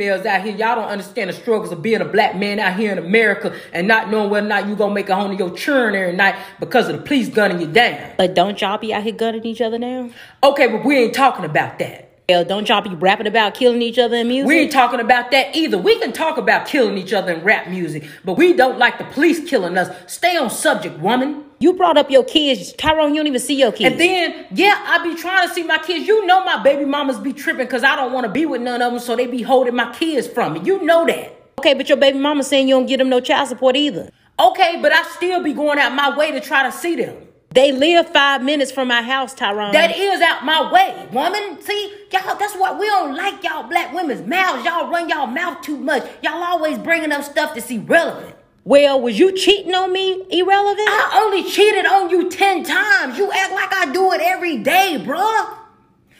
females out here. Y'all don't understand the struggles of being a black man out here in America and not knowing whether or not you gonna make a home to your children every night because of the police gunning you down. But don't y'all be out here gunning each other now? Okay, but we ain't talking about that. Hell, don't y'all be rapping about killing each other in music? We ain't talking about that either. We can talk about killing each other in rap music, but we don't like the police killing us. Stay on subject, woman. You brought up your kids. Tyrone, you don't even see your kids. And then, yeah, I be trying to see my kids. You know my baby mamas be tripping because I don't want to be with none of them, so they be holding my kids from me. You know that. Okay, but your baby mama saying you don't get them no child support either. Okay, but I still be going out my way to try to see them. They live five minutes from my house, Tyrone. That is out my way, woman. See, y'all, that's what we don't like y'all black women's mouths. Y'all run y'all mouth too much. Y'all always bringing up stuff that's irrelevant. Well, was you cheating on me irrelevant? I only cheated on you 10 times. You act like I do it every day, bruh.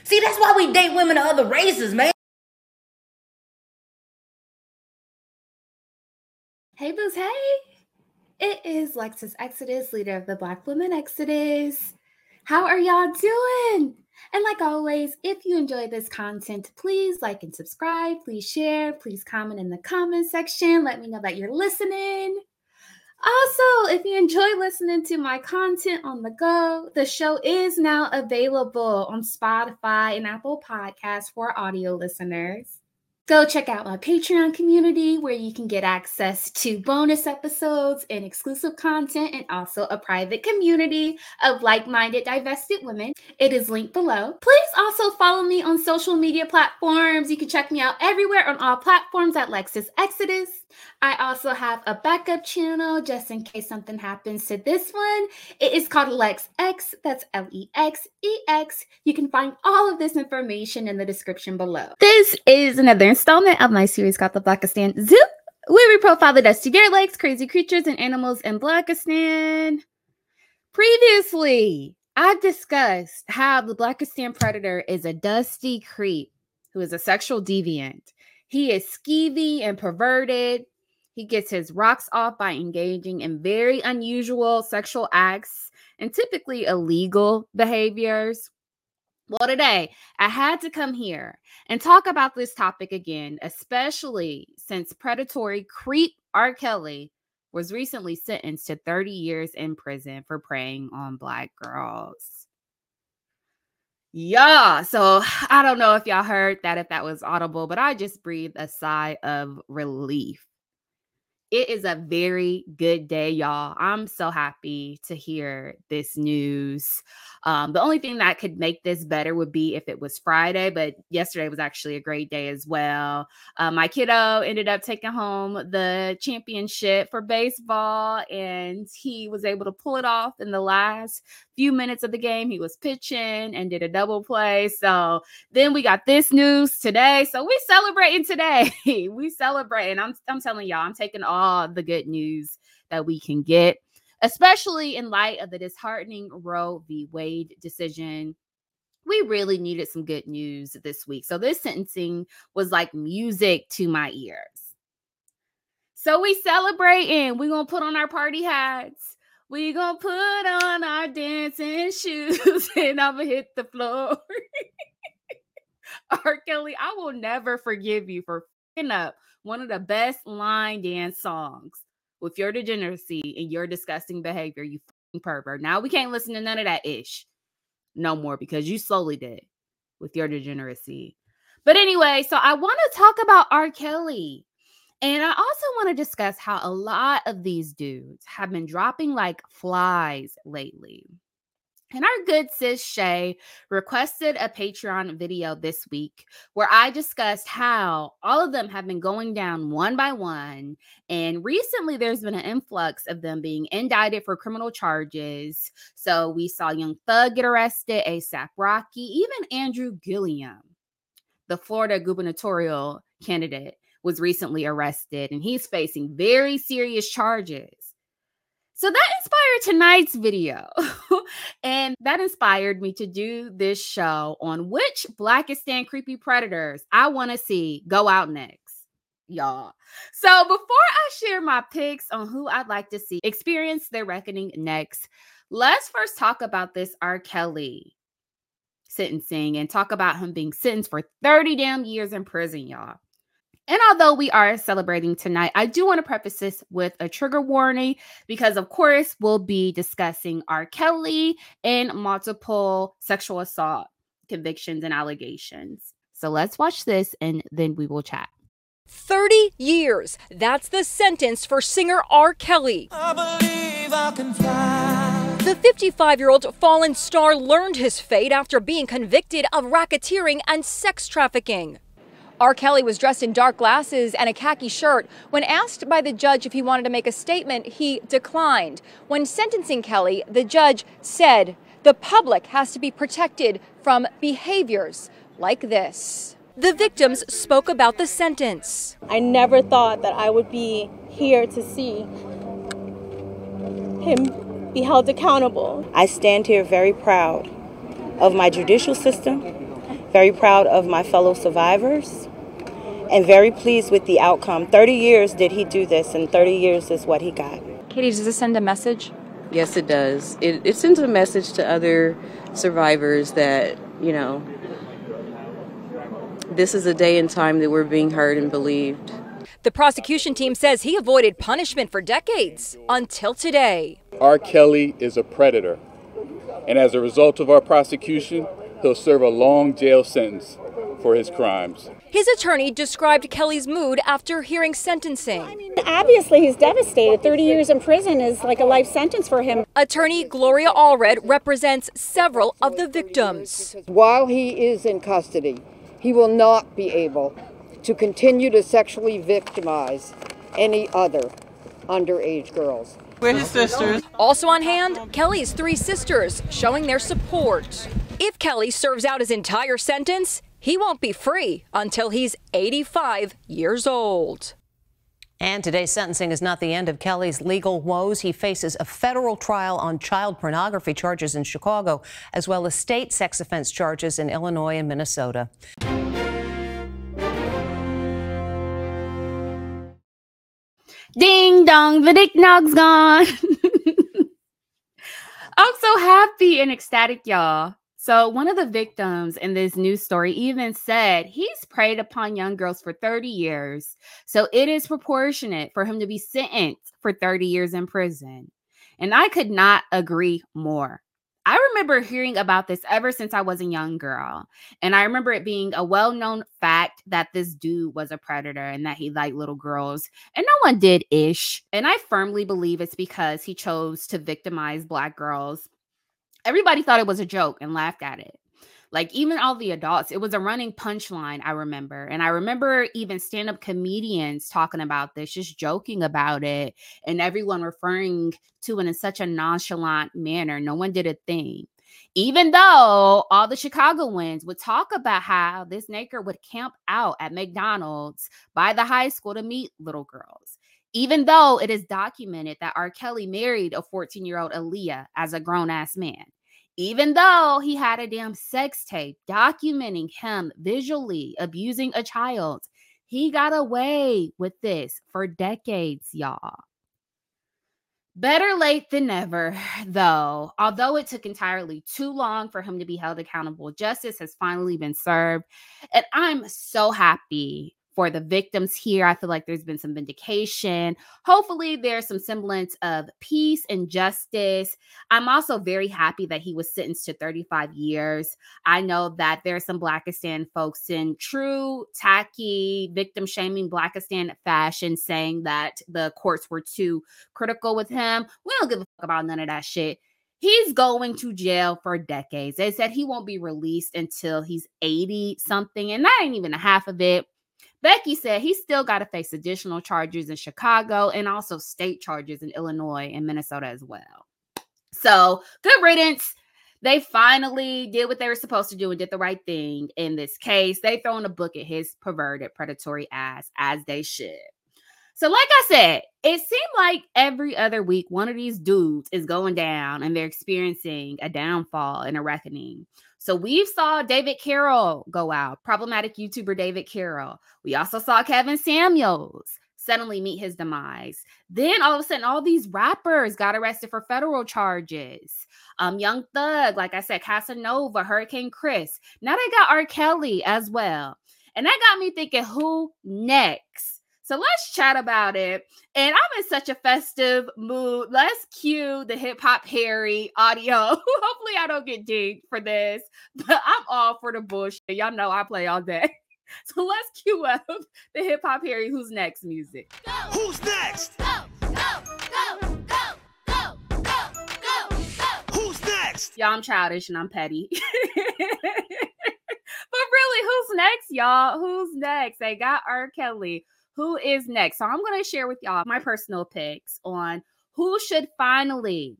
See, that's why we date women of other races, man. Hey, Booze, hey. It is Lexus Exodus, leader of the Black Women Exodus. How are y'all doing? And like always, if you enjoy this content, please like and subscribe. Please share. Please comment in the comment section. Let me know that you're listening. Also, if you enjoy listening to my content on the go, the show is now available on Spotify and Apple Podcasts for audio listeners. Go check out my Patreon community where you can get access to bonus episodes and exclusive content, and also a private community of like minded, divested women. It is linked below. Please also follow me on social media platforms. You can check me out everywhere on all platforms at Lexus Exodus. I also have a backup channel just in case something happens to this one. It is called Lex X. That's L E X E X. You can find all of this information in the description below. This is another installment of my series called The Blackistan Zoo. where We profile the dusty Lakes, crazy creatures, and animals in Blackistan. Previously, I discussed how the Blackistan predator is a dusty creep who is a sexual deviant. He is skeevy and perverted. He gets his rocks off by engaging in very unusual sexual acts and typically illegal behaviors. Well, today I had to come here and talk about this topic again, especially since predatory creep R. Kelly was recently sentenced to 30 years in prison for preying on Black girls. Yeah, so I don't know if y'all heard that, if that was audible, but I just breathed a sigh of relief it is a very good day, y'all. I'm so happy to hear this news. Um, the only thing that could make this better would be if it was Friday, but yesterday was actually a great day as well. Uh, my kiddo ended up taking home the championship for baseball, and he was able to pull it off in the last few minutes of the game. He was pitching and did a double play. So then we got this news today. So we celebrating today. we celebrating. I'm, I'm telling y'all, I'm taking all the good news that we can get especially in light of the disheartening Roe v. Wade decision. We really needed some good news this week. So, this sentencing was like music to my ears. So, we celebrating. We're to put on our party hats. We gonna put on our dancing shoes and I'ma hit the floor. R. Kelly, I will never forgive you for picking up one of the best line dance songs with your degeneracy and your disgusting behavior, you pervert. Now we can't listen to none of that ish no more because you slowly did with your degeneracy. But anyway, so I want to talk about R. Kelly. And I also want to discuss how a lot of these dudes have been dropping like flies lately. And our good sis Shay requested a Patreon video this week where I discussed how all of them have been going down one by one. And recently there's been an influx of them being indicted for criminal charges. So we saw Young Thug get arrested, ASAP Rocky, even Andrew Gillum, the Florida gubernatorial candidate, was recently arrested and he's facing very serious charges. So that inspired tonight's video. and that inspired me to do this show on which Blackistan creepy predators I want to see go out next, y'all. So before I share my picks on who I'd like to see experience their reckoning next, let's first talk about this R. Kelly sentencing and talk about him being sentenced for 30 damn years in prison, y'all. And although we are celebrating tonight, I do want to preface this with a trigger warning because, of course, we'll be discussing R. Kelly and multiple sexual assault convictions and allegations. So let's watch this and then we will chat. 30 years. That's the sentence for singer R. Kelly. The 55 year old fallen star learned his fate after being convicted of racketeering and sex trafficking. R. Kelly was dressed in dark glasses and a khaki shirt. When asked by the judge if he wanted to make a statement, he declined. When sentencing Kelly, the judge said the public has to be protected from behaviors like this. The victims spoke about the sentence. I never thought that I would be here to see him be held accountable. I stand here very proud of my judicial system, very proud of my fellow survivors, and very pleased with the outcome. 30 years did he do this, and 30 years is what he got. Katie, does this send a message? Yes, it does. It, it sends a message to other survivors that, you know, this is a day and time that we're being heard and believed. The prosecution team says he avoided punishment for decades until today. R. Kelly is a predator, and as a result of our prosecution, he'll serve a long jail sentence for his crimes. His attorney described Kelly's mood after hearing sentencing. I mean, obviously, he's devastated. 30 years in prison is like a life sentence for him. Attorney Gloria Allred represents several of the victims. While he is in custody, he will not be able to continue to sexually victimize any other underage girls. We're his sisters. Also on hand, Kelly's three sisters showing their support. If Kelly serves out his entire sentence, he won't be free until he's 85 years old. And today's sentencing is not the end of Kelly's legal woes. He faces a federal trial on child pornography charges in Chicago, as well as state sex offense charges in Illinois and Minnesota. Ding dong, the dick nog's gone. I'm so happy and ecstatic, y'all. So, one of the victims in this news story even said he's preyed upon young girls for 30 years. So, it is proportionate for him to be sentenced for 30 years in prison. And I could not agree more. I remember hearing about this ever since I was a young girl. And I remember it being a well known fact that this dude was a predator and that he liked little girls. And no one did ish. And I firmly believe it's because he chose to victimize Black girls. Everybody thought it was a joke and laughed at it. Like even all the adults, it was a running punchline, I remember. And I remember even stand up comedians talking about this, just joking about it, and everyone referring to it in such a nonchalant manner. No one did a thing. Even though all the Chicagoans would talk about how this nigger would camp out at McDonald's by the high school to meet little girls even though it is documented that R. Kelly married a 14 year old Aaliyah as a grown ass man even though he had a damn sex tape documenting him visually abusing a child, he got away with this for decades, y'all. Better late than never, though. Although it took entirely too long for him to be held accountable, justice has finally been served. And I'm so happy for the victims here. I feel like there's been some vindication. Hopefully, there's some semblance of peace and justice. I'm also very happy that he was sentenced to 35 years. I know that there are some Blackistan folks in true tacky victim shaming Blackistan fashion saying that the courts were too critical with him. We don't give a fuck about none of that shit. He's going to jail for decades. They said he won't be released until he's 80 something, and that ain't even a half of it. Becky said he still got to face additional charges in Chicago and also state charges in Illinois and Minnesota as well. So, good riddance. They finally did what they were supposed to do and did the right thing in this case. They throwing a book at his perverted, predatory ass as they should. So, like I said, it seemed like every other week, one of these dudes is going down and they're experiencing a downfall and a reckoning. So we saw David Carroll go out, problematic YouTuber David Carroll. We also saw Kevin Samuels suddenly meet his demise. Then all of a sudden, all these rappers got arrested for federal charges. Um, Young Thug, like I said, Casanova, Hurricane Chris. Now they got R. Kelly as well. And that got me thinking, who next? So let's chat about it. And I'm in such a festive mood. Let's cue the hip hop Harry audio. Hopefully, I don't get dinged for this, but I'm all for the bullshit. Y'all know I play all day. So let's cue up the hip hop Harry Who's Next music. Go, Who's next? Go, go, go, go, go, go, go, go. Who's next? Y'all, I'm childish and I'm petty. but really, who's next, y'all? Who's next? They got R. Kelly. Who is next? So I'm going to share with y'all my personal picks on who should finally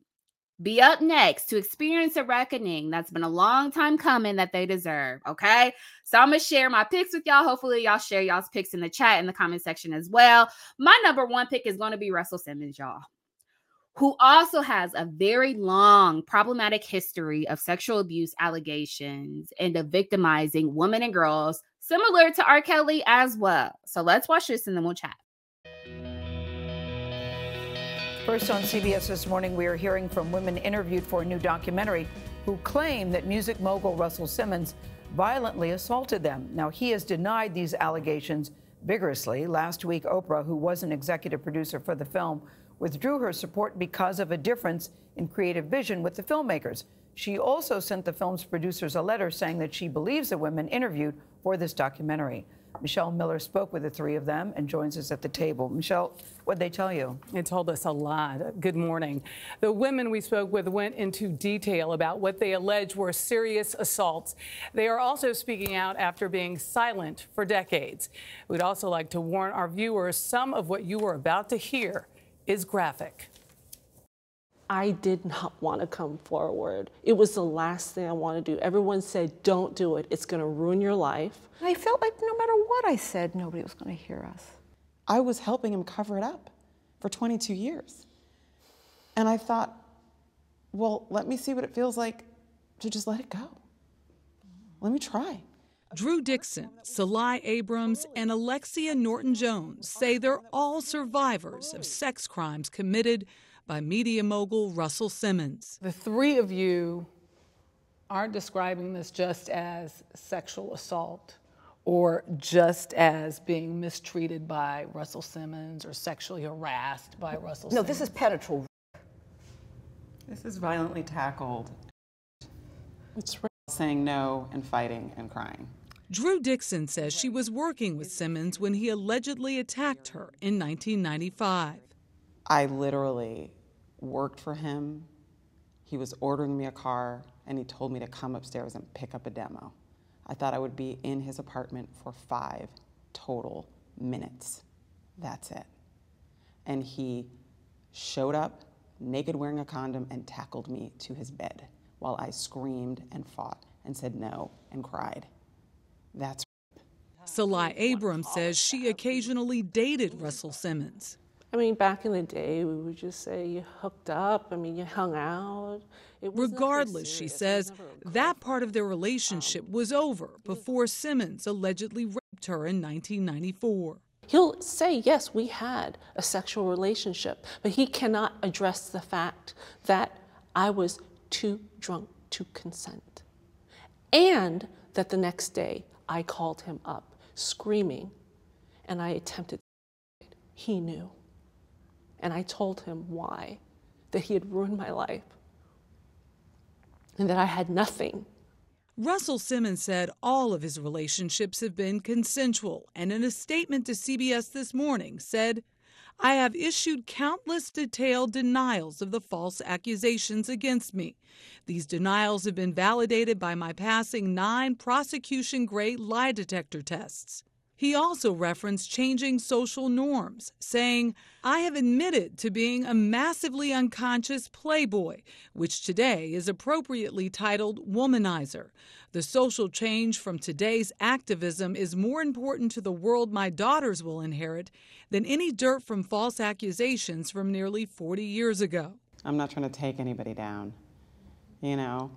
be up next to experience a reckoning that's been a long time coming that they deserve. Okay. So I'm going to share my picks with y'all. Hopefully, y'all share y'all's picks in the chat in the comment section as well. My number one pick is going to be Russell Simmons, y'all who also has a very long problematic history of sexual abuse allegations and of victimizing women and girls, similar to R. Kelly as well. So let's watch this and then we'll chat. First on CBS this morning, we are hearing from women interviewed for a new documentary who claim that music mogul Russell Simmons violently assaulted them. Now, he has denied these allegations vigorously. Last week, Oprah, who was an executive producer for the film, withdrew her support because of a difference in creative vision with the filmmakers. She also sent the film's producers a letter saying that she believes the women interviewed for this documentary. Michelle Miller spoke with the three of them and joins us at the table. Michelle, what did they tell you? It told us a lot. Good morning. The women we spoke with went into detail about what they allege were serious assaults. They are also speaking out after being silent for decades. We'd also like to warn our viewers some of what you are about to hear is graphic. I did not want to come forward. It was the last thing I wanted to do. Everyone said, don't do it. It's going to ruin your life. I felt like no matter what I said, nobody was going to hear us. I was helping him cover it up for 22 years. And I thought, well, let me see what it feels like to just let it go. Let me try. Drew Dixon, Sil Lai Abrams, and Alexia Norton Jones say they're all survivors of sex crimes committed by media mogul Russell Simmons. The three of you aren't describing this just as sexual assault or just as being mistreated by Russell Simmons or sexually harassed by Russell no, Simmons. this is penetrable. This is violently tackled. It's saying no and fighting and crying. Drew Dixon says she was working with Simmons when he allegedly attacked her in 1995. I literally worked for him. He was ordering me a car, and he told me to come upstairs and pick up a demo. I thought I would be in his apartment for five total minutes. That's it. And he showed up, naked wearing a condom, and tackled me to his bed while I screamed and fought and said no and cried. That's Sil Lai Abrams says she occasionally dated Russell Simmons. I mean, back in the day, we would just say you hooked up. I mean, you hung out. Regardless, she says, that part of their relationship um, was over before Simmons allegedly raped her in 1994. He'll say, yes, we had a sexual relationship, but he cannot address the fact that I was too drunk to consent. And that the next day I called him up screaming and I attempted. He knew. And I told him why, that he had ruined my life and that I had nothing. Russell Simmons said all of his relationships have been consensual, and in a statement to CBS this morning said, I have issued countless detailed denials of the false accusations against me. These denials have been validated by my passing nine prosecution grade lie detector tests. He also referenced changing social norms, saying, I have admitted to being a massively unconscious playboy, which today is appropriately titled womanizer. The social change from today's activism is more important to the world my daughters will inherit than any dirt from false accusations from nearly 40 years ago. I'm not trying to take anybody down. You know,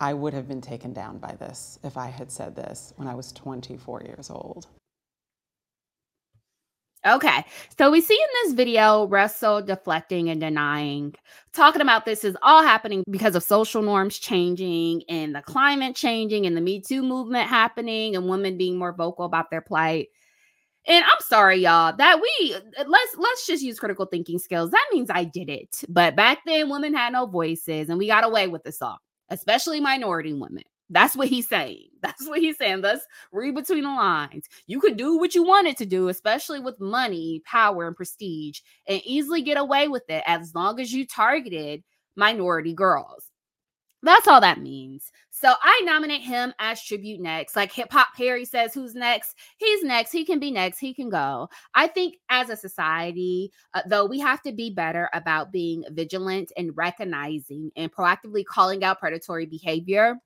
I would have been taken down by this if I had said this when I was 24 years old. Okay, so we see in this video Russell deflecting and denying, talking about this is all happening because of social norms changing and the climate changing and the Me Too movement happening and women being more vocal about their plight. And I'm sorry, y'all, that we let's let's just use critical thinking skills. That means I did it. But back then, women had no voices, and we got away with this all, especially minority women. That's what he's saying. That's what he's saying. Let's read between the lines. You could do what you wanted to do, especially with money, power, and prestige, and easily get away with it as long as you targeted minority girls. That's all that means. So I nominate him as tribute next. Like Hip Hop Harry says, who's next? He's next. He can be next. He can go. I think as a society, uh, though, we have to be better about being vigilant and recognizing and proactively calling out predatory behavior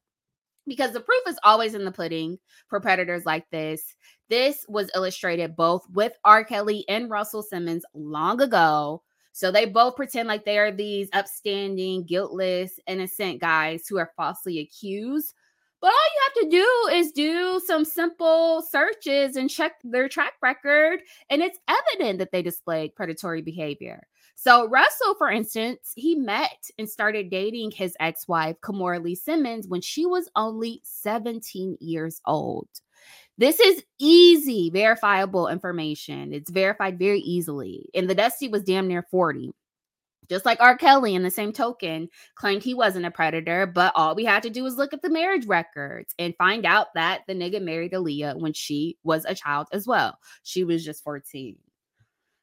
because the proof is always in the pudding for predators like this. This was illustrated both with R. Kelly and Russell Simmons long ago. So they both pretend like they are these upstanding, guiltless, innocent guys who are falsely accused. But all you have to do is do some simple searches and check their track record, and it's evident that they displayed predatory behavior. So Russell, for instance, he met and started dating his ex-wife, Kimora Lee Simmons, when she was only 17 years old. This is easy, verifiable information. It's verified very easily. And the Dusty was damn near 40. Just like R. Kelly, in the same token, claimed he wasn't a predator, but all we had to do was look at the marriage records and find out that the nigga married Aaliyah when she was a child as well. She was just 14.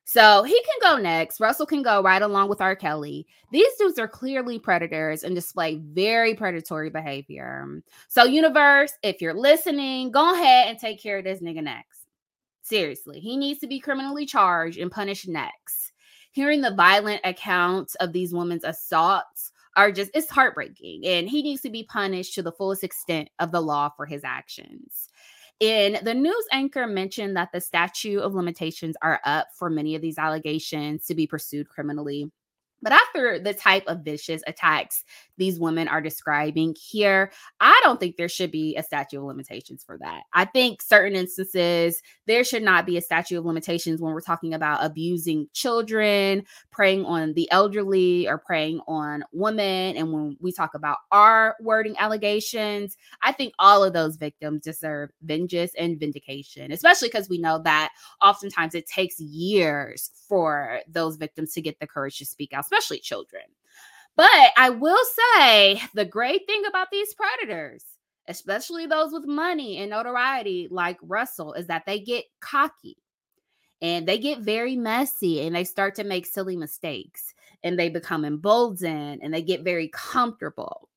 So he can go next. Russell can go right along with R. Kelly. These dudes are clearly predators and display very predatory behavior. So, universe, if you're listening, go ahead and take care of this nigga next. Seriously, he needs to be criminally charged and punished next. Hearing the violent accounts of these women's assaults are just, it's heartbreaking. And he needs to be punished to the fullest extent of the law for his actions. And the news anchor mentioned that the statute of limitations are up for many of these allegations to be pursued criminally. But after the type of vicious attacks these women are describing here, I don't think there should be a statute of limitations for that. I think certain instances there should not be a statute of limitations when we're talking about abusing children, preying on the elderly, or preying on women. And when we talk about our wording allegations, I think all of those victims deserve vengeance and vindication, especially because we know that oftentimes it takes years for those victims to get the courage to speak out especially children. But I will say the great thing about these predators, especially those with money and notoriety like Russell, is that they get cocky and they get very messy and they start to make silly mistakes and they become emboldened and they get very comfortable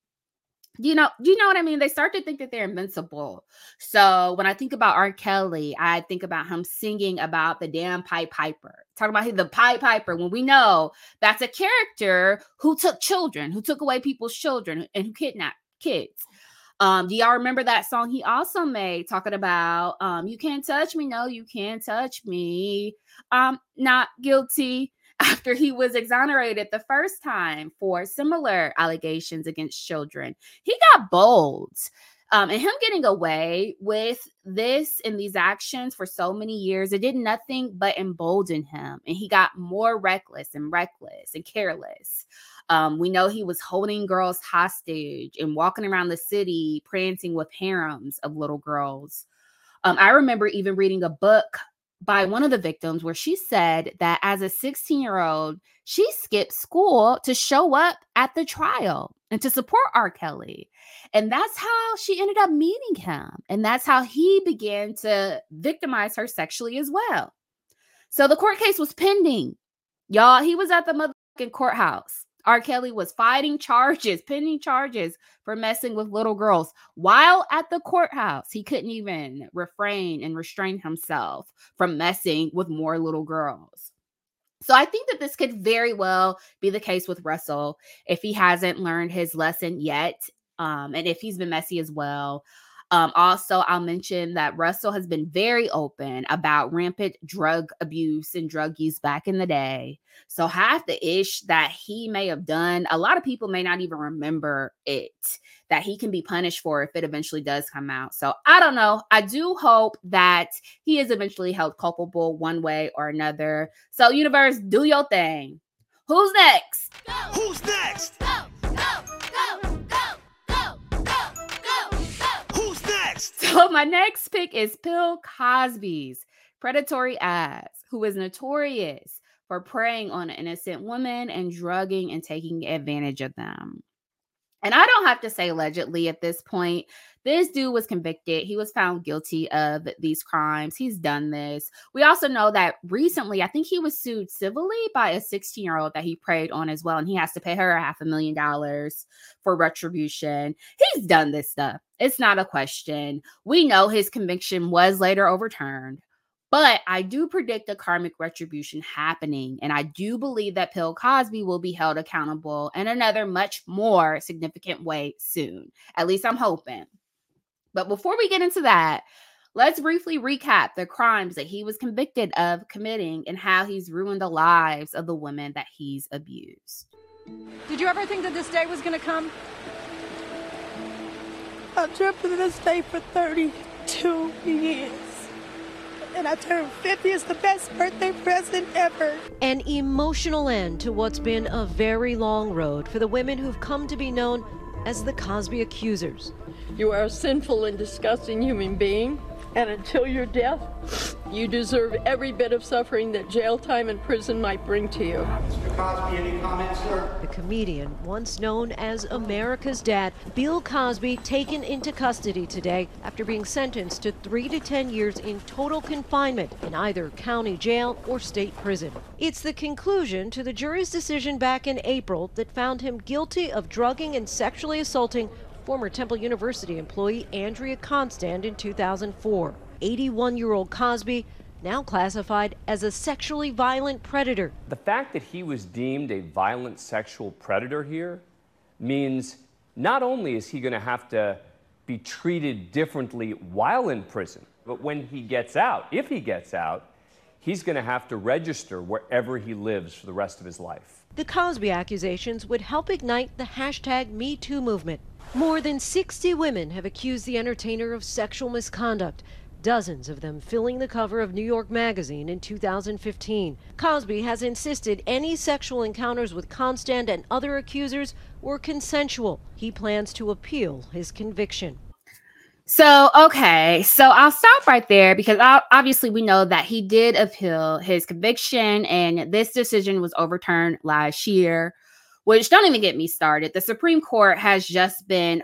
you know, do you know what I mean? They start to think that they're invincible. So when I think about R. Kelly, I think about him singing about the damn Pied Piper, talking about the Pied Piper. When we know that's a character who took children, who took away people's children, and who kidnapped kids. Um, do y'all remember that song he also made talking about um, you can't touch me, no, you can't touch me. I'm not guilty after he was exonerated the first time for similar allegations against children. He got bold. Um, and him getting away with this and these actions for so many years, it did nothing but embolden him. And he got more reckless and reckless and careless. Um, we know he was holding girls hostage and walking around the city prancing with harems of little girls. Um, I remember even reading a book by one of the victims where she said that as a 16 year old, she skipped school to show up at the trial and to support R. Kelly. And that's how she ended up meeting him. And that's how he began to victimize her sexually as well. So the court case was pending. Y'all, he was at the motherfucking courthouse. R. Kelly was fighting charges, pending charges for messing with little girls while at the courthouse. He couldn't even refrain and restrain himself from messing with more little girls. So I think that this could very well be the case with Russell if he hasn't learned his lesson yet. Um, and if he's been messy as well. Um, also, I'll mention that Russell has been very open about rampant drug abuse and drug use back in the day. So, half the ish that he may have done, a lot of people may not even remember it, that he can be punished for if it eventually does come out. So, I don't know. I do hope that he is eventually held culpable one way or another. So, universe, do your thing. Who's next? Who's next? So my next pick is Bill Cosby's predatory ass, who is notorious for preying on innocent women and drugging and taking advantage of them. And I don't have to say allegedly at this point. This dude was convicted. He was found guilty of these crimes. He's done this. We also know that recently, I think he was sued civilly by a 16 year old that he preyed on as well. And he has to pay her a half a million dollars for retribution. He's done this stuff. It's not a question. We know his conviction was later overturned. But I do predict a karmic retribution happening. And I do believe that Bill Cosby will be held accountable in another much more significant way soon. At least I'm hoping. But before we get into that, let's briefly recap the crimes that he was convicted of committing and how he's ruined the lives of the women that he's abused. Did you ever think that this day was going to come? I've dreamt of this day for 32 years. And I turned 50 as the best birthday present ever. An emotional end to what's been a very long road for the women who've come to be known as the Cosby accusers. You are a sinful and disgusting human being, and until your death, you deserve every bit of suffering that jail time and prison might bring to you. Mr. Cosby, any comments, sir? The comedian, once known as America's Dad, Bill Cosby, taken into custody today after being sentenced to three to 10 years in total confinement in either county jail or state prison. It's the conclusion to the jury's decision back in April that found him guilty of drugging and sexually assaulting former Temple University employee Andrea Constand in 2004. 81 year old Cosby now classified as a sexually violent predator. The fact that he was deemed a violent sexual predator here means not only is he going to have to be treated differently while in prison, but when he gets out, if he gets out, he's going to have to register wherever he lives for the rest of his life. The Cosby accusations would help ignite the hashtag MeToo movement. More than 60 women have accused the entertainer of sexual misconduct, dozens of them filling the cover of New York Magazine in 2015. Cosby has insisted any sexual encounters with Constand and other accusers were consensual. He plans to appeal his conviction. So, okay. So I'll stop right there because obviously we know that he did appeal his conviction and this decision was overturned last year which don't even get me started. The Supreme Court has just been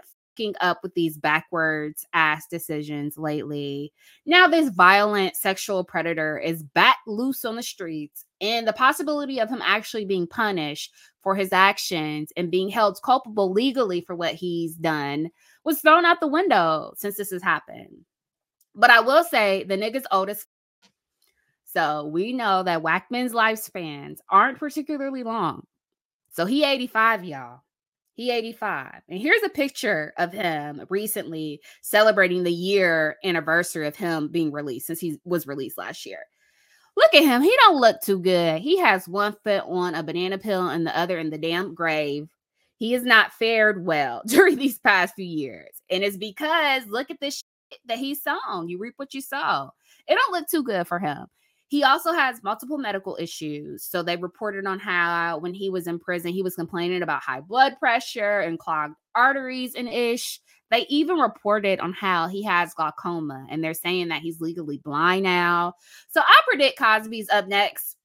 up with these backwards ass decisions lately. Now, this violent sexual predator is back loose on the streets, and the possibility of him actually being punished for his actions and being held culpable legally for what he's done was thrown out the window since this has happened. But I will say the nigga's oldest. So we know that Wackman's lifespans aren't particularly long. So he 85, y'all. He 85. And here's a picture of him recently celebrating the year anniversary of him being released since he was released last year. Look at him. He don't look too good. He has one foot on a banana peel and the other in the damn grave. He has not fared well during these past few years. And it's because look at this that he's sown. You reap what you sow. It don't look too good for him. He also has multiple medical issues. So they reported on how when he was in prison, he was complaining about high blood pressure and clogged arteries and ish. They even reported on how he has glaucoma and they're saying that he's legally blind now. So I predict Cosby's up next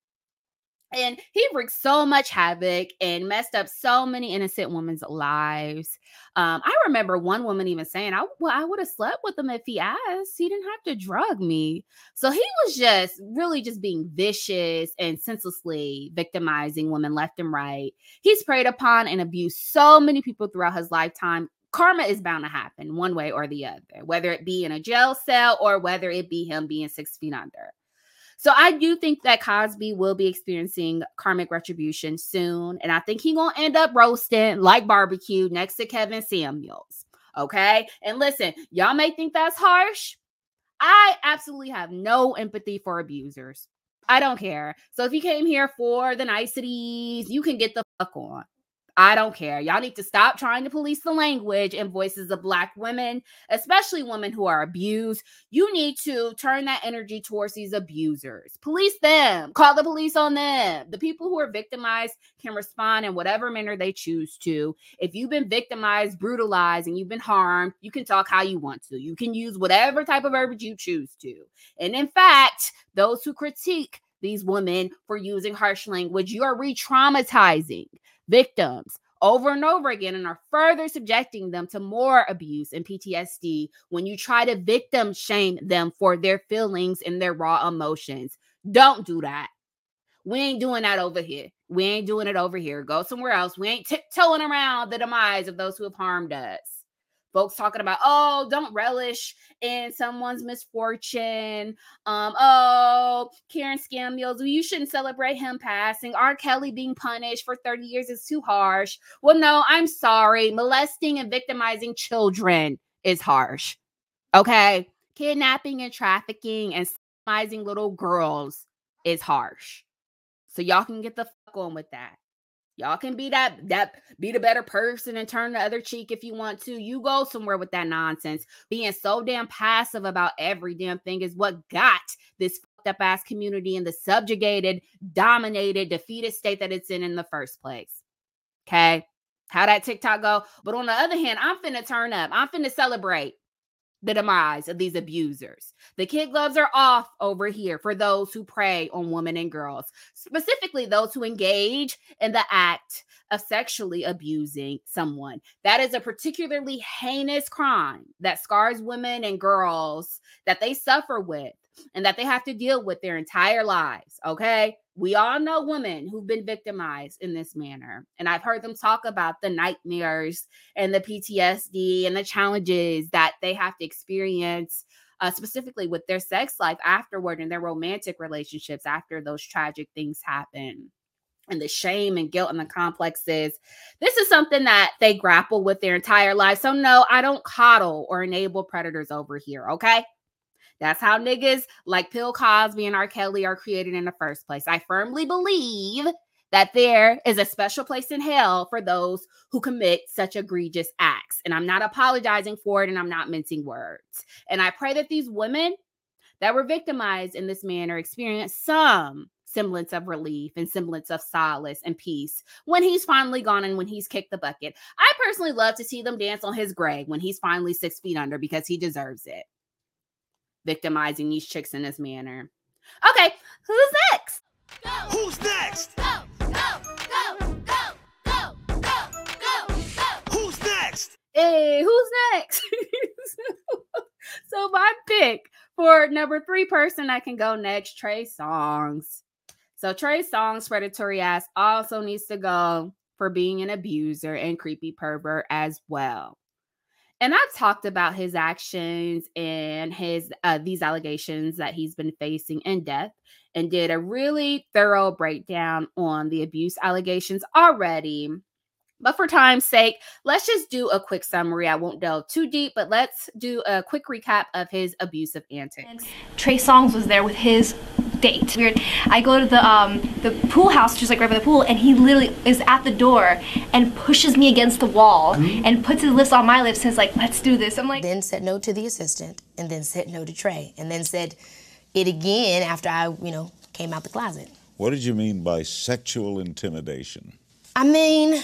and he wreaked so much havoc and messed up so many innocent women's lives. Um, I remember one woman even saying, "I well, I would have slept with him if he asked. He didn't have to drug me." So he was just really just being vicious and senselessly victimizing women left and right. He's preyed upon and abused so many people throughout his lifetime. Karma is bound to happen one way or the other, whether it be in a jail cell or whether it be him being six feet under. So I do think that Cosby will be experiencing karmic retribution soon. And I think he gonna end up roasting like barbecue next to Kevin Samuels. Okay. And listen, y'all may think that's harsh. I absolutely have no empathy for abusers. I don't care. So if you came here for the niceties, you can get the fuck on. I don't care. Y'all need to stop trying to police the language and voices of Black women, especially women who are abused. You need to turn that energy towards these abusers. Police them, call the police on them. The people who are victimized can respond in whatever manner they choose to. If you've been victimized, brutalized, and you've been harmed, you can talk how you want to. You can use whatever type of verbiage you choose to. And in fact, those who critique these women for using harsh language, you are re traumatizing victims over and over again and are further subjecting them to more abuse and PTSD when you try to victim shame them for their feelings and their raw emotions. Don't do that. We ain't doing that over here. We ain't doing it over here. Go somewhere else. We ain't tiptoeing around the demise of those who have harmed us folks talking about oh don't relish in someone's misfortune. Um oh karen scambios you shouldn't celebrate him passing. R. Kelly being punished for 30 years is too harsh. Well no i'm sorry. Molesting and victimizing children is harsh. Okay? Kidnapping and trafficking and victimizing little girls is harsh. So y'all can get the fuck on with that Y'all can be that that be the better person and turn the other cheek if you want to. You go somewhere with that nonsense. Being so damn passive about every damn thing is what got this fucked up ass community in the subjugated, dominated, defeated state that it's in in the first place. Okay. How that TikTok go? But on the other hand, I'm finna turn up. I'm finna celebrate the demise of these abusers. The kid gloves are off over here for those who prey on women and girls, specifically those who engage in the act of sexually abusing someone. That is a particularly heinous crime that scars women and girls that they suffer with and that they have to deal with their entire lives. Okay. We all know women who've been victimized in this manner. And I've heard them talk about the nightmares and the PTSD and the challenges that they have to experience, uh, specifically with their sex life afterward and their romantic relationships after those tragic things happen and the shame and guilt and the complexes. This is something that they grapple with their entire life. So, no, I don't coddle or enable predators over here. Okay. That's how niggas like Bill Cosby and R. Kelly are created in the first place. I firmly believe that there is a special place in hell for those who commit such egregious acts. And I'm not apologizing for it and I'm not mincing words. And I pray that these women that were victimized in this manner experience some semblance of relief and semblance of solace and peace when he's finally gone and when he's kicked the bucket. I personally love to see them dance on his grave when he's finally six feet under because he deserves it victimizing these chicks in this manner. Okay, who's next? Go. Who's next? Go, go, go, go, go, go, go, go. Who's next? Hey, who's next? so my pick for number three person that can go next, Trey Songz. So Trey Songz, predatory ass, also needs to go for being an abuser and creepy pervert as well and I've talked about his actions and his uh, these allegations that he's been facing in depth and did a really thorough breakdown on the abuse allegations already. But for time's sake, let's just do a quick summary. I won't delve too deep, but let's do a quick recap of his abusive antics. Trey Songz was there with his date. Weird. I go to the um the pool house, just like right by the pool, and he literally is at the door and pushes me against the wall mm-hmm. and puts his lips on my lips and is like, "Let's do this." I'm like, then said no to the assistant, and then said no to Trey, and then said it again after I, you know, came out the closet. What did you mean by sexual intimidation? I mean,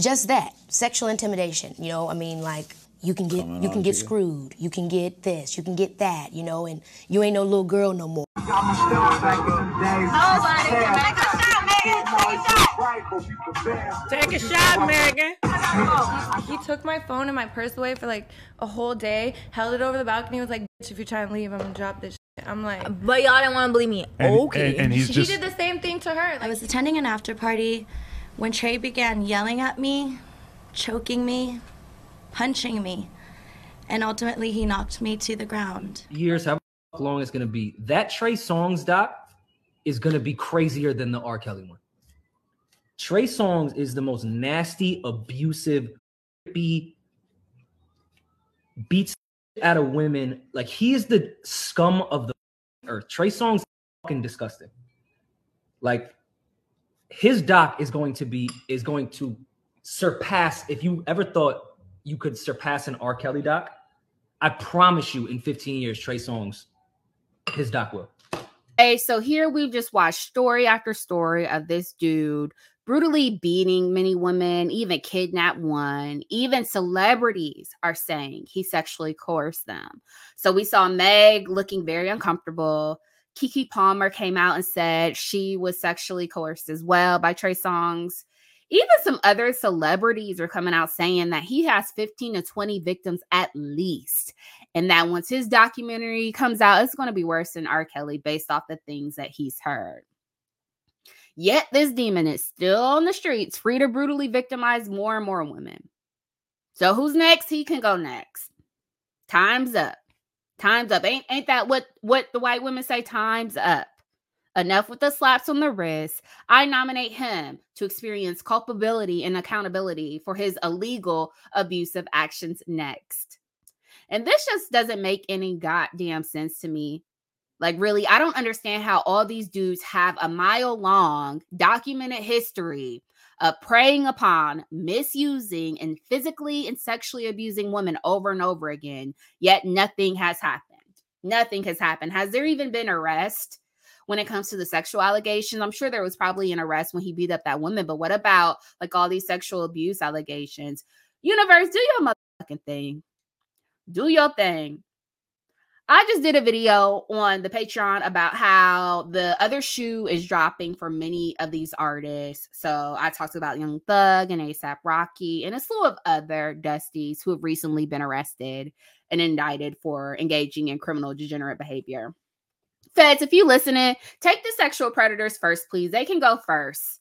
just that sexual intimidation. You know, I mean, like you can get Coming you can get you. screwed. You can get this. You can get that. You know, and you ain't no little girl no more. Take a shot, Megan. He took my phone and my purse away for like a whole day, held it over the balcony, was like, bitch, if you're trying to leave, I'm gonna drop this shit. I'm like, but y'all didn't want to believe me. And, okay. And, and he's he just... did the same thing to her. Like, I was attending an after party when Trey began yelling at me, choking me, punching me, and ultimately he knocked me to the ground. Years, how long it's gonna be? That Trey Songz doc is gonna be crazier than the R. Kelly one. Trey Songz is the most nasty, abusive, creepy, beats out of women. Like he is the scum of the earth. Trey Songz fucking disgusting. Like his doc is going to be is going to surpass if you ever thought you could surpass an R. Kelly doc. I promise you, in 15 years, Trey Songz, his doc will. Hey, so here we've just watched story after story of this dude brutally beating many women, even kidnapped one. Even celebrities are saying he sexually coerced them. So we saw Meg looking very uncomfortable. Keke Palmer came out and said she was sexually coerced as well by Trey Songz. Even some other celebrities are coming out saying that he has 15 to 20 victims at least. And that once his documentary comes out, it's going to be worse than R. Kelly based off the things that he's heard. Yet this demon is still on the streets, free to brutally victimize more and more women. So who's next? He can go next. Time's up. Time's up. Ain't ain't that what what the white women say? Time's up. Enough with the slaps on the wrist. I nominate him to experience culpability and accountability for his illegal abusive actions next. And this just doesn't make any goddamn sense to me. Like, really, I don't understand how all these dudes have a mile long documented history of preying upon, misusing, and physically and sexually abusing women over and over again, yet nothing has happened. Nothing has happened. Has there even been arrest? When it comes to the sexual allegations. I'm sure there was probably an arrest when he beat up that woman, but what about like all these sexual abuse allegations? Universe, do your motherfucking thing. Do your thing. I just did a video on the Patreon about how the other shoe is dropping for many of these artists. So I talked about Young Thug and ASAP Rocky and a slew of other Dusties who have recently been arrested and indicted for engaging in criminal degenerate behavior. Feds, if you listening, take the sexual predators first, please. They can go first.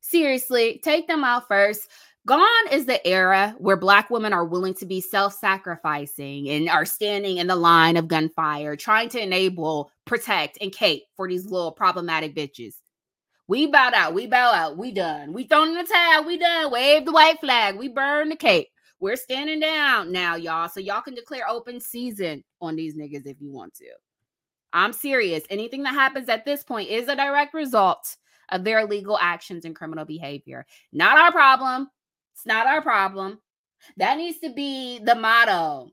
Seriously, take them out first. Gone is the era where Black women are willing to be self sacrificing and are standing in the line of gunfire, trying to enable, protect, and cape for these little problematic bitches. We bowed out. We bow out. We done. We thrown in the towel. We done. Wave the white flag. We burn the cape. We're standing down now, y'all. So y'all can declare open season on these niggas if you want to. I'm serious. Anything that happens at this point is a direct result of their illegal actions and criminal behavior. Not our problem. It's not our problem. That needs to be the motto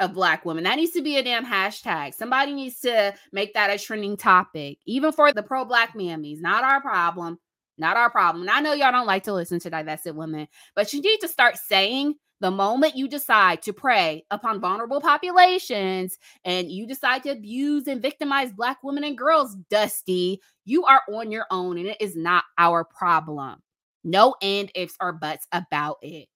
of Black women. That needs to be a damn hashtag. Somebody needs to make that a trending topic, even for the pro Black mammies. Not our problem. Not our problem. And I know y'all don't like to listen to divested women, but you need to start saying the moment you decide to prey upon vulnerable populations and you decide to abuse and victimize Black women and girls, Dusty, you are on your own and it is not our problem. No and ifs or buts about it.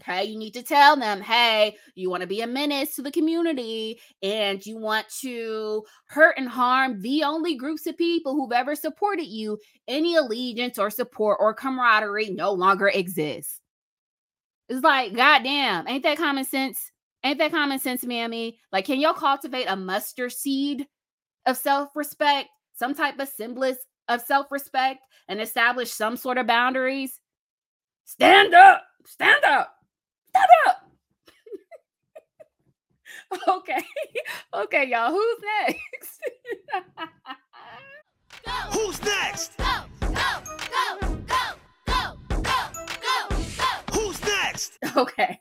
Okay, you need to tell them, hey, you want to be a menace to the community and you want to hurt and harm the only groups of people who've ever supported you. Any allegiance or support or camaraderie no longer exists. It's like, goddamn, ain't that common sense? Ain't that common sense, mammy? Like, can y'all cultivate a mustard seed of self respect, some type of semblance of self respect, and establish some sort of boundaries? Stand up, stand up, stand up. okay, okay, y'all. Who's next? Who's next? Go, go, go, next? Okay.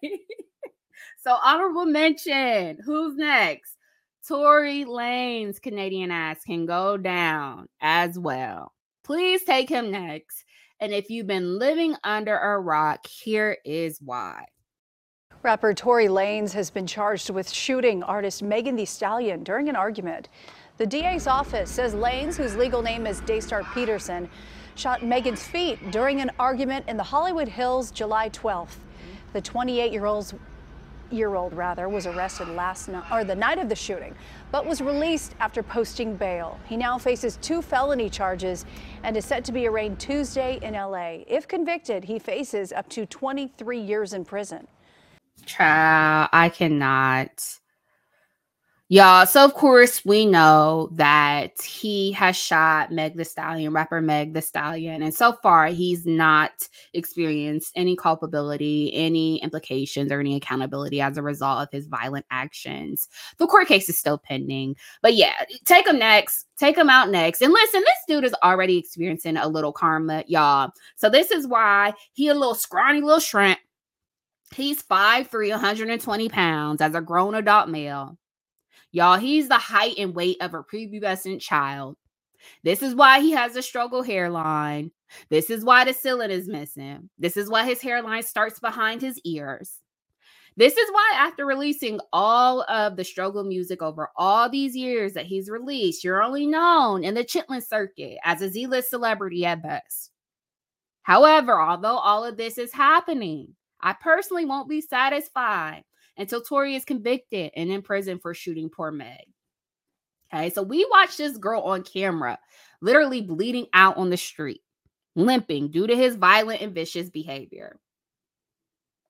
so honorable mention. Who's next? Tory Lanez Canadian ass can go down as well. Please take him next. And if you've been living under a rock, here is why. Rapper Tory Lanez has been charged with shooting artist Megan Thee Stallion during an argument. The DA's office says Lanez, whose legal name is Daystar Peterson, shot Megan's feet during an argument in the Hollywood Hills July 12th. The 28-year-old year old rather was arrested last night or the night of the shooting but was released after posting bail. He now faces two felony charges and is set to be arraigned tuesday in la if convicted he faces up to 23 years in prison. Child, i cannot Y'all, so of course we know that he has shot Meg the Stallion, rapper Meg the Stallion, and so far he's not experienced any culpability, any implications, or any accountability as a result of his violent actions. The court case is still pending, but yeah, take him next, take him out next. And listen, this dude is already experiencing a little karma, y'all. So this is why he a little scrawny little shrimp. He's 5'3, 120 pounds as a grown adult male. Y'all, he's the height and weight of a prepubescent child. This is why he has a struggle hairline. This is why the ceiling is missing. This is why his hairline starts behind his ears. This is why, after releasing all of the struggle music over all these years that he's released, you're only known in the Chitlin circuit as a Z list celebrity at best. However, although all of this is happening, I personally won't be satisfied until Tory is convicted and in prison for shooting poor Meg. Okay, so we watched this girl on camera literally bleeding out on the street, limping due to his violent and vicious behavior.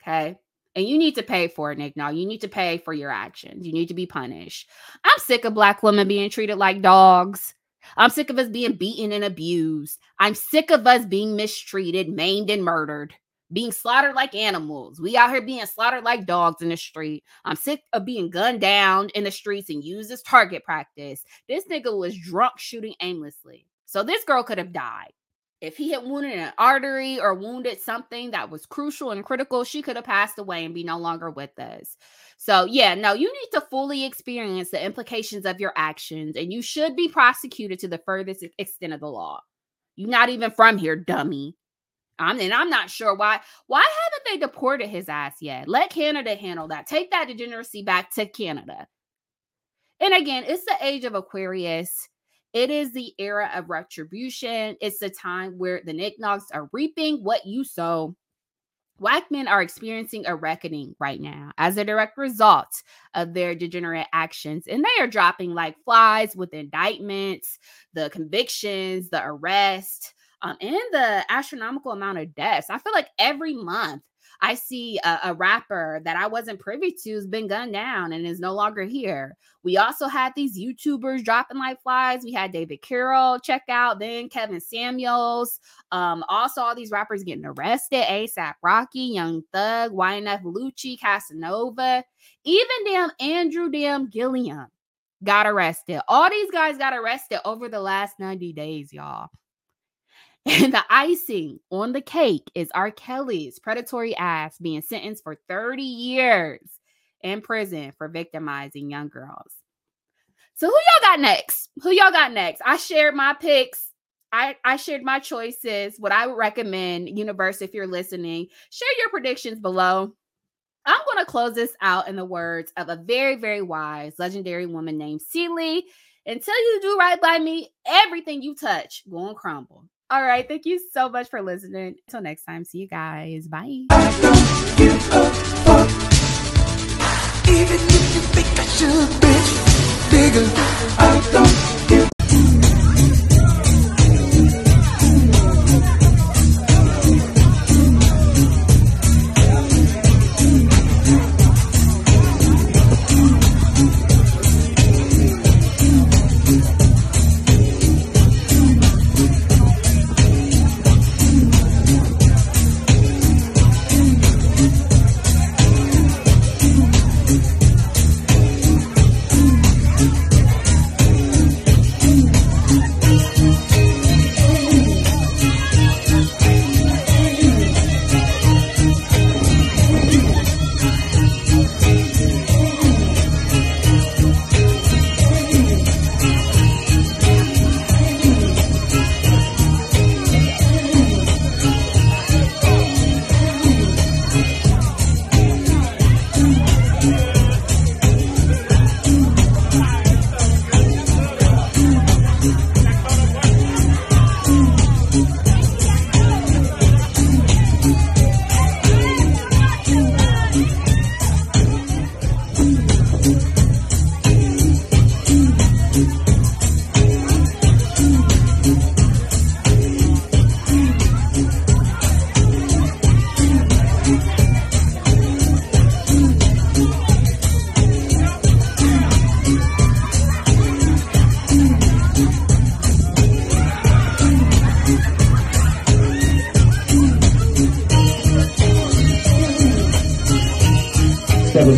Okay. And you need to pay for it, Nick. Now you need to pay for your actions. You need to be punished. I'm sick of black women being treated like dogs. I'm sick of us being beaten and abused. I'm sick of us being mistreated, maimed, and murdered being slaughtered like animals. We out here being slaughtered like dogs in the street. I'm sick of being gunned down in the streets and used as target practice. This nigga was drunk shooting aimlessly. So this girl could have died. If he had wounded an artery or wounded something that was crucial and critical, she could have passed away and be no longer with us. So, yeah, no, you need to fully experience the implications of your actions, and you should be prosecuted to the furthest extent of the law. You're not even from here, dummy. I'm and I'm not sure why why haven't they deported his ass yet? Let Canada handle that. Take that degeneracy back to Canada. And again, it's the age of Aquarius. It is the era of retribution. It's the time where the knickknacks are reaping what you sow. Black men are experiencing a reckoning right now as a direct result of their degenerate actions, and they are dropping like flies with indictments, the convictions, the arrest um, and the astronomical amount of deaths. I feel like every month I see a, a, rapper that I wasn't privy to has been gunned down and is no longer here. We also had these YouTubers dropping like flies. We had David Carroll check out, then Kevin Samuels. Um, also all these rappers getting arrested: ASAP Rocky, Young Thug, YFN Lucci, Casanova, even damn Andrew damn Gillum got arrested. All these guys got arrested over the last 90 days, y'all. And the icing on the cake is R. Kelly's predatory ass being sentenced for 30 years in prison for victimizing young girls. So who y'all got next? Who y'all got next? I shared my picks. I, I shared my choices, what I would recommend, universe, if you're listening. Share your predictions below. I'm going to close this out in the words of a very, very wise, legendary woman named Celie. Until you do right by me, everything you touch going crumble. All right. Thank you so much for listening. Until next time, see you guys. Bye.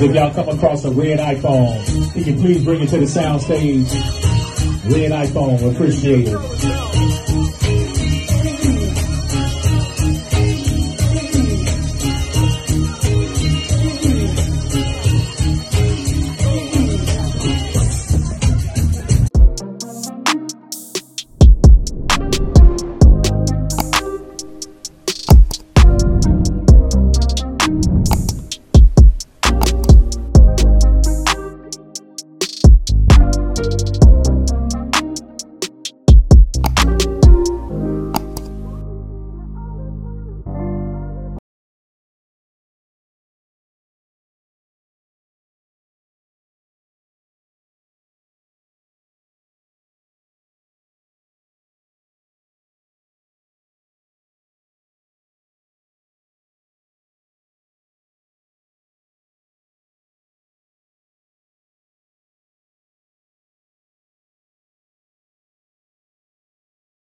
If y'all come across a red iPhone, can you please bring it to the sound stage? Red iPhone, appreciate it.